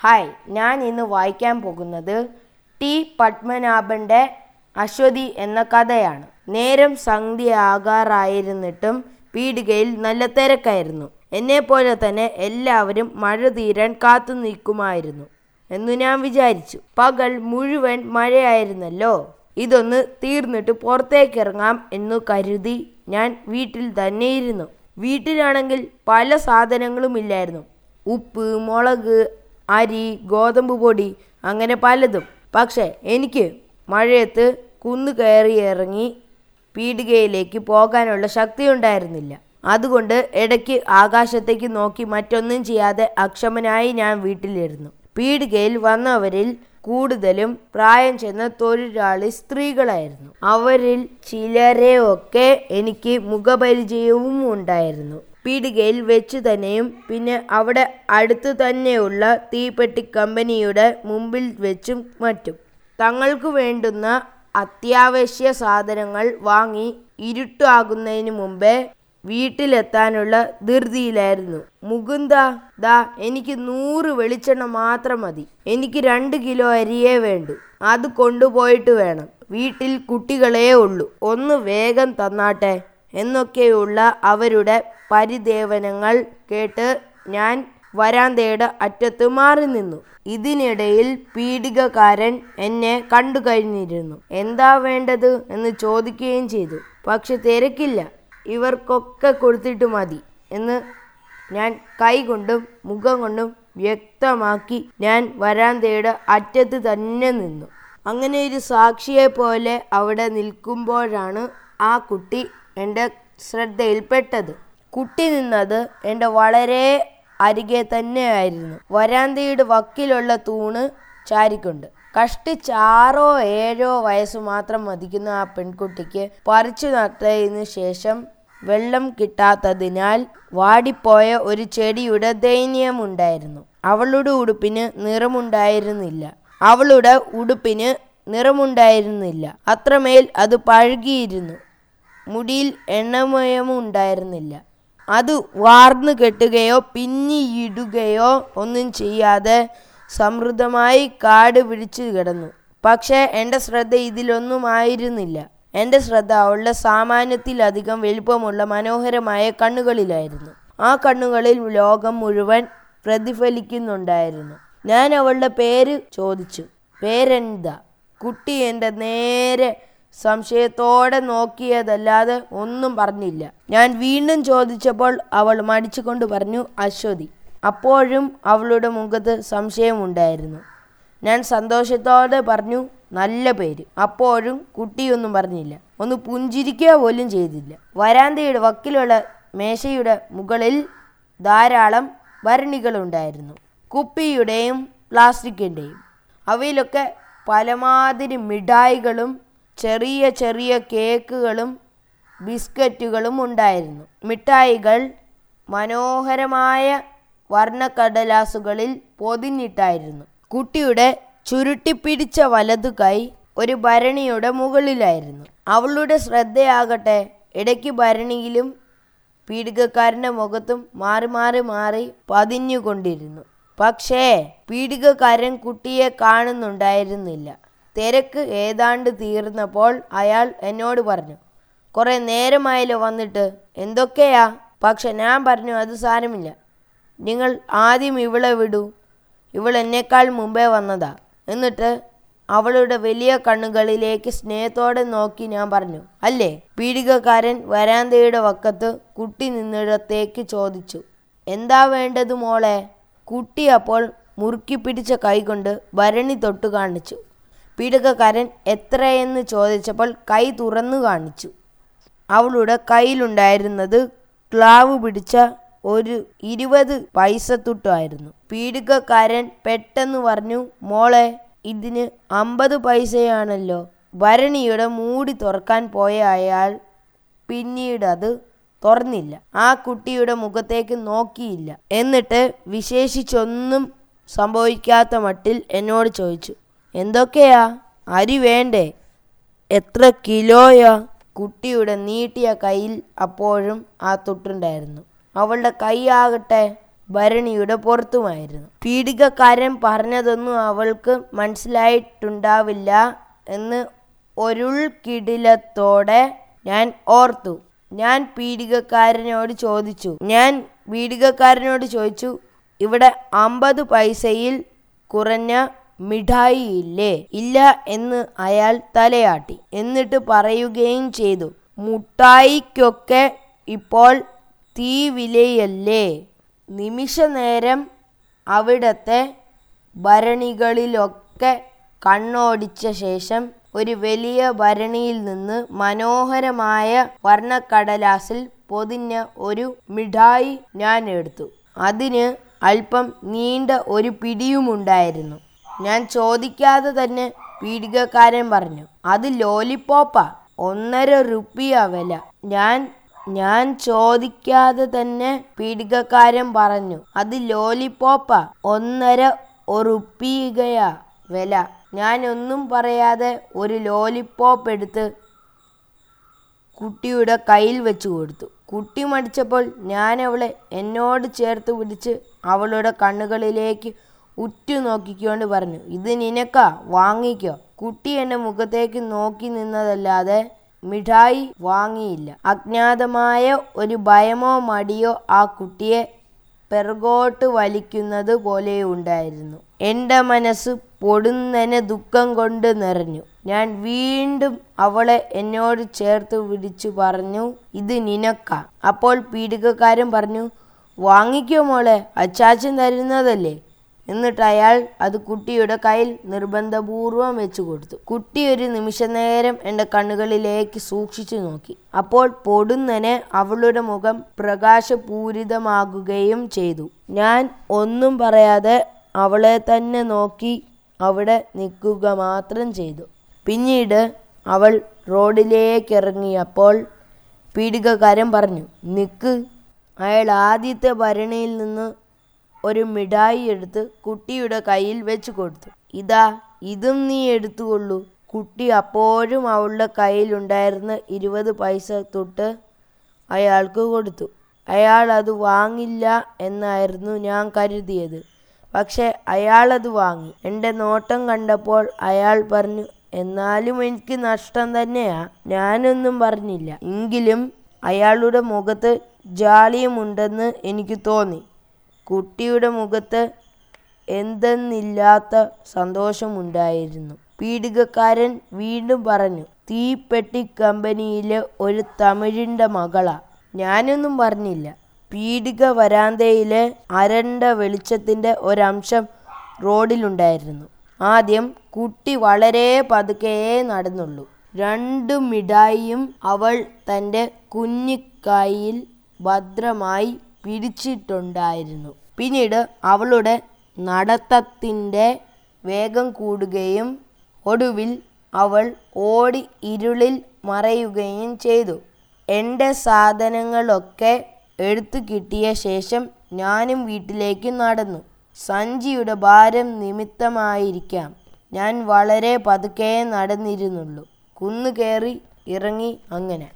Hi ഞാൻ ഇന്ന് വായിക്കാൻ പോകുന്നത് ടി. പത്മനാഭന്റെ അശ്വതി എന്ന കഥയാണ്. നേരം സന്ധ്യയാകാറായിരുന്നിട്ടും പീടികയിൽ നല്ല തിരക്കായിരുന്നു. എന്നെപ്പോലെ തന്നെ എല്ലാവരും മഴ തീരാൻ കാത്തു നിൽക്കുമായിരുന്നു എന്നു ഞാൻ വിചാരിച്ചു. പകൽ മുഴുവൻ മഴയായിരുന്നല്ലോ. ഇതൊന്ന് തീർന്നിട്ട് പുറത്തേക്കിറങ്ങാം എന്നു കരുതി ഞാൻ വീട്ടിൽ തന്നെ ഇരുന്നു വീട്ടിലാണെങ്കിൽ പല സാധനങ്ങളും ഇല്ലായിരുന്നു. ഉപ്പ് മുളക് അരി ഗോതമ്പ് പൊടി അങ്ങനെ പലതും. പക്ഷേ എനിക്ക് മഴയത്ത് കുന്ന് കയറി ഇറങ്ങി പീടികയിലേക്ക് പോകാനുള്ള ശക്തി ഉണ്ടായിരുന്നില്ല അതുകൊണ്ട് ഇടയ്ക്ക് ആകാശത്തേക്ക് നോക്കി മറ്റൊന്നും ചെയ്യാതെ അക്ഷമനായി ഞാൻ വീട്ടിലിരുന്നു. പീടികയിൽ വന്നവരിൽ കൂടുതലും പ്രായം ചെന്ന തൊഴിലാളി സ്ത്രീകളായിരുന്നു. അവരിൽ ചിലരെയൊക്കെ എനിക്ക് മുഖപരിചയവും ഉണ്ടായിരുന്നു. പീടികയിൽ വെച്ച് തന്നെയും പിന്നെ അവിടെ അടുത്തു തന്നെയുള്ള തീപ്പെട്ടി കമ്പനിയുടെ മുമ്പിൽ വെച്ചും മറ്റും. തങ്ങൾക്ക് വേണ്ടുന്ന അത്യാവശ്യ സാധനങ്ങൾ വാങ്ങി ഇരുട്ടാകുന്നതിന് മുമ്പേ വീട്ടിലെത്താനുള്ള ധൃതിയിലായിരുന്നു. മുകുന്ദ ദാ എനിക്ക് നൂറ് വെളിച്ചെണ്ണ മാത്രം മതി. എനിക്ക് രണ്ട് കിലോ അരിയേ വേണ്ടു. അത് കൊണ്ടുപോയിട്ട് വേണം. വീട്ടിൽ കുട്ടികളേ ഉള്ളൂ. ഒന്ന് വേഗം തന്നാട്ടെ. എന്നൊക്കെയുള്ള അവരുടെ പരിദേവനങ്ങൾ കേട്ട് ഞാൻ വരാന്തയുടെ അറ്റത്ത് മാറി നിന്നു. ഇതിനിടയിൽ പീഡികക്കാരൻ എന്നെ കണ്ടു കഴിഞ്ഞിരുന്നു. എന്താ വേണ്ടത്? എന്ന് ചോദിക്കുകയും ചെയ്തു. പക്ഷെ തിരക്കില്ല. ഇവർക്കൊക്കെ കൊടുത്തിട്ട് മതി എന്ന് ഞാൻ കൈകൊണ്ടും മുഖം കൊണ്ടും വ്യക്തമാക്കി ഞാൻ വരാന്തയുടെ അറ്റത്ത് തന്നെ നിന്നു. അങ്ങനെ ഒരു സാക്ഷിയെ പോലെ അവിടെ നിൽക്കുമ്പോഴാണ് ആ കുട്ടി എന്റെ ശ്രദ്ധയിൽപ്പെട്ടത്. കുട്ടി നിന്നത് എന്റെ വളരെ അരികെ തന്നെയായിരുന്നു. വരാന്തയുടെ വക്കിലുള്ള തൂണ് ചാരിക്കൊണ്ട്. കഷ്ടിച്ച് ആറോ ഏഴോ വയസ്സ് മാത്രം മതിക്കുന്ന ആ പെൺകുട്ടിക്ക് പറിച്ചു നട്ടതിന് ശേഷം വെള്ളം കിട്ടാത്തതിനാൽ വാടിപ്പോയ ഒരു ചെടിയുടെ ദയനീയമുണ്ടായിരുന്നു. അവളുടെ ഉടുപ്പിന് നിറമുണ്ടായിരുന്നില്ല. അവളുടെ ഉടുപ്പിന് നിറമുണ്ടായിരുന്നില്ല. അത്രമേൽ അത് പഴുകിയിരുന്നു. മുടിയിൽ എണ്ണമയമോ ഉണ്ടായിരുന്നില്ല അത് വാർന്നു കെട്ടുകയോ പിന്നിയിടുകയോ ഒന്നും ചെയ്യാതെ സമൃദ്ധമായി കാട് പിടിച്ചു കിടന്നു. പക്ഷേ എന്റെ ശ്രദ്ധ ഇതിലൊന്നും ആയിരുന്നില്ല. എന്റെ ശ്രദ്ധ അവളുടെ സാമാന്യത്തിലധികം വലിപ്പമുള്ള മനോഹരമായ കണ്ണുകളിലായിരുന്നു. ആ കണ്ണുകളിൽ ലോകം മുഴുവൻ പ്രതിഫലിക്കുന്നുണ്ടായിരുന്നു. ഞാൻ അവളുടെ പേര് ചോദിച്ചു. പേരെന്താ? കുട്ടി എന്റെ നേരെ സംശയത്തോടെ നോക്കിയതല്ലാതെ ഒന്നും പറഞ്ഞില്ല. ഞാൻ വീണ്ടും ചോദിച്ചപ്പോൾ അവൾ മടിച്ചുകൊണ്ട് പറഞ്ഞു അശ്വതി അപ്പോഴും അവളുടെ മുഖത്ത് സംശയമുണ്ടായിരുന്നു. ഞാൻ സന്തോഷത്തോടെ പറഞ്ഞു നല്ല പേര്. അപ്പോഴും കുട്ടിയൊന്നും പറഞ്ഞില്ല. ഒന്ന് പുഞ്ചിരിക്കുക പോലും ചെയ്തില്ല. വരാന്തയുടെ വക്കിലുള്ള മേശയുടെ മുകളിൽ ധാരാളം ഭരണികളുണ്ടായിരുന്നു. കുപ്പിയുടെയും പ്ലാസ്റ്റിക്കിന്റെയും അവയിലൊക്കെ പലമാതിരി മിഠായികളും ചെറിയ ചെറിയ കേക്കുകളും ബിസ്ക്കറ്റുകളും ഉണ്ടായിരുന്നു. മിഠായികൾ മനോഹരമായ വർണക്കടലാസുകളിൽ പൊതിഞ്ഞിട്ടായിരുന്നു. കുട്ടിയുടെ ചുരുട്ടിപ്പിടിച്ച വലതു കൈ ഒരു ഭരണിയുടെ മുകളിലായിരുന്നു. അവളുടെ ശ്രദ്ധയാകട്ടെ ഇടയ്ക്ക് ഭരണിയിലും പീഡികക്കാരന്റെ മുഖത്തും മാറി മാറി മാറി പതിഞ്ഞുകൊണ്ടിരുന്നു. പക്ഷേ പീഡികക്കാരൻ കുട്ടിയെ കാണുന്നുണ്ടായിരുന്നില്ല. തിരക്ക് ഏതാണ്ട് തീർന്നപ്പോൾ അയാൾ എന്നോട് പറഞ്ഞു കുറേ നേരമായല്ലോ വന്നിട്ട്. എന്തൊക്കെയാ? പക്ഷെ ഞാൻ പറഞ്ഞു അത് സാരമില്ല. നിങ്ങൾ ആദ്യം ഇവളെ വിടൂ. ഇവൾ എന്നേക്കാൾ മുമ്പേ വന്നതാ. എന്നിട്ട് അവളുടെ വലിയ കണ്ണുകളിലേക്ക് സ്നേഹത്തോടെ നോക്കി ഞാൻ പറഞ്ഞു അല്ലേ? പീഡികക്കാരൻ വരാന്തയുടെ വക്കത്ത് കുട്ടി നിന്നിടത്തേക്ക് ചോദിച്ചു എന്താ വേണ്ടത് മോളെ? കുട്ടി അപ്പോൾ മുറുക്കി പിടിച്ച കൈകൊണ്ട് ഭരണി തൊട്ട് കാണിച്ചു പീഡകക്കാരൻ എത്രയെന്ന് ചോദിച്ചപ്പോൾ കൈ തുറന്നു കാണിച്ചു. അവളുടെ കയ്യിലുണ്ടായിരുന്നത് ക്ലാവ് പിടിച്ച ഒരു ഇരുപത് പൈസ തുട്ടായിരുന്നു പീഡികക്കാരൻ പെട്ടെന്ന് പറഞ്ഞു മോളെ ഇതിന് അമ്പത് പൈസയാണല്ലോ. ഭരണിയുടെ മൂടി തുറക്കാൻ പോയ അയാൾ പിന്നീട് അത് തുറന്നില്ല. ആ കുട്ടിയുടെ മുഖത്തേക്ക് നോക്കിയില്ല. എന്നിട്ട് വിശേഷിച്ചൊന്നും സംഭവിക്കാത്ത മട്ടിൽ എന്നോട് ചോദിച്ചു എന്തൊക്കെയാ അരി വേണ്ടേ? എത്ര കിലോയാ? കുട്ടിയുടെ നീട്ടിയ കയ്യിൽ അപ്പോഴും ആ തൊട്ടുണ്ടായിരുന്നു. അവളുടെ കൈ ആകട്ടെ ഭരണിയുടെ പുറത്തുമായിരുന്നു. പീഡികക്കാരൻ പറഞ്ഞതൊന്നും അവൾക്ക് മനസ്സിലായിട്ടുണ്ടാവില്ല എന്ന് ഒരുൾക്കിടിലത്തോടെ ഞാൻ ഓർത്തു. ഞാൻ പീഡികക്കാരനോട് ചോദിച്ചു. ഞാൻ പീഡികക്കാരനോട് ചോദിച്ചു ഇവിടെ അമ്പത് പൈസയിൽ കുറഞ്ഞ മിഠായി ഇല്ലേ ഇല്ല എന്ന് അയാൾ തലയാട്ടി. എന്നിട്ട് പറയുകയും ചെയ്തു മുട്ടായിക്കൊക്കെ ഇപ്പോൾ തീ വിലയല്ലേ നിമിഷ നേരം അവിടത്തെ ഭരണികളിലൊക്കെ കണ്ണോടിച്ച ശേഷം ഒരു വലിയ ഭരണിയിൽ നിന്ന് മനോഹരമായ വർണക്കടലാസിൽ പൊതിഞ്ഞ ഒരു മിഠായി ഞാൻ എടുത്തു. അതിന് അല്പം നീണ്ട ഒരു പിടിയുമുണ്ടായിരുന്നു. ഞാൻ ചോദിക്കാതെ തന്നെ പീഡികക്കാരൻ പറഞ്ഞു അത് ലോലിപ്പോപ്പാ ഒന്നര റുപ്പിയ വില. ഞാൻ ഞാൻ ചോദിക്കാതെ തന്നെ പീഡികക്കാരൻ പറഞ്ഞു അത് ലോലിപ്പോപ്പാ ഒന്നര ഉറുപ്പികയാ വില. ഞാൻ ഒന്നും പറയാതെ ഒരു ലോലിപ്പോപ്പ് എടുത്ത് കുട്ടിയുടെ കയ്യിൽ വെച്ച് കൊടുത്തു. കുട്ടി മടിച്ചപ്പോൾ ഞാൻ അവളെ എന്നോട് ചേർത്ത് പിടിച്ച് അവളുടെ കണ്ണുകളിലേക്ക് ഉറ്റു നോക്കിക്കൊണ്ട് പറഞ്ഞു ഇത് നിനക്കാ വാങ്ങിക്കോ. കുട്ടി എന്റെ മുഖത്തേക്ക് നോക്കി നിന്നതല്ലാതെ മിഠായി വാങ്ങിയില്ല. അജ്ഞാതമായ ഒരു ഭയമോ മടിയോ ആ കുട്ടിയെ പെറുകോട്ട് വലിക്കുന്നത് പോലെ ഉണ്ടായിരുന്നു. എന്റെ മനസ്സ് പൊടുന്നനെ ദുഃഖം കൊണ്ട് നിറഞ്ഞു. ഞാൻ വീണ്ടും അവളെ എന്നോട് ചേർത്ത് പിടിച്ചു പറഞ്ഞു ഇത് നിനക്ക. അപ്പോൾ പീഡികക്കാരൻ പറഞ്ഞു വാങ്ങിക്കോ മോളെ അച്ചാച്ചൻ തരുന്നതല്ലേ? എന്നിട്ട് അയാൾ അത് കുട്ടിയുടെ കയ്യിൽ നിർബന്ധപൂർവം വെച്ചു കൊടുത്തു. കുട്ടി ഒരു നിമിഷനേരം എന്റെ കണ്ണുകളിലേക്ക് സൂക്ഷിച്ചു നോക്കി. അപ്പോൾ പൊടുന്നനെ അവളുടെ മുഖം പ്രകാശപൂരിതമാകുകയും ചെയ്തു. ഞാൻ ഒന്നും പറയാതെ അവളെ തന്നെ നോക്കി അവിടെ നിൽക്കുക മാത്രം ചെയ്തു. പിന്നീട് അവൾ റോഡിലേക്ക് ഇറങ്ങിയപ്പോൾ പീഡികക്കാരൻ പറഞ്ഞു നിക്ക്. അയാൾ ആദ്യത്തെ ഭരണിയിൽ നിന്ന് ഒരു മിഠായി എടുത്ത് കുട്ടിയുടെ കയ്യിൽ വെച്ചു കൊടുത്തു. ഇതാ ഇതും നീ എടുത്തുകൊള്ളൂ. കുട്ടി അപ്പോഴും അവളുടെ കയ്യിലുണ്ടായിരുന്ന ഇരുപത് പൈസ തൊട്ട് അയാൾക്ക് കൊടുത്തു. അയാൾ അത് വാങ്ങില്ല എന്നായിരുന്നു ഞാൻ കരുതിയത്. പക്ഷെ അയാളത് വാങ്ങി. എന്റെ നോട്ടം കണ്ടപ്പോൾ അയാൾ പറഞ്ഞു എന്നാലും എനിക്ക് നഷ്ടം തന്നെയാ. ഞാനൊന്നും പറഞ്ഞില്ല. എങ്കിലും അയാളുടെ മുഖത്ത് ജാളിയുമുണ്ടെന്ന് എനിക്ക് തോന്നി. കുട്ടിയുടെ മുഖത്ത് എന്തെന്നില്ലാത്ത സന്തോഷമുണ്ടായിരുന്നു. പീഡികക്കാരൻ വീണ്ടും പറഞ്ഞു തീപ്പെട്ടി കമ്പനിയിലെ ഒരു തമിഴിന്റെ മകളാ. ഞാനൊന്നും പറഞ്ഞില്ല. പീഡിക വരാന്തയിലെ അരണ്ട വെളിച്ചത്തിന്റെ ഒരംശം റോഡിലുണ്ടായിരുന്നു. ആദ്യം കുട്ടി വളരെ പതുക്കേ നടന്നുള്ളൂ. രണ്ട് മിഠായിയും അവൾ തന്റെ കുഞ്ഞിക്കായിൽ ഭദ്രമായി പിടിച്ചിട്ടുണ്ടായിരുന്നു പിന്നീട് അവളുടെ നടത്തത്തിന്റെ വേഗം കൂടുകയും ഒടുവിൽ അവൾ ഓടി ഇരുളിൽ മറയുകയും ചെയ്തു. എന്റെ സാധനങ്ങളൊക്കെ എടുത്തു കിട്ടിയ ശേഷം ഞാനും വീട്ടിലേക്ക് നടന്നു. സഞ്ചിയുടെ ഭാരം നിമിത്തമായിരിക്കാം. ഞാൻ വളരെ പതുക്കെ നടന്നിരുന്നുള്ളൂ. കുന്നു കയറി ഇറങ്ങി അങ്ങനെ.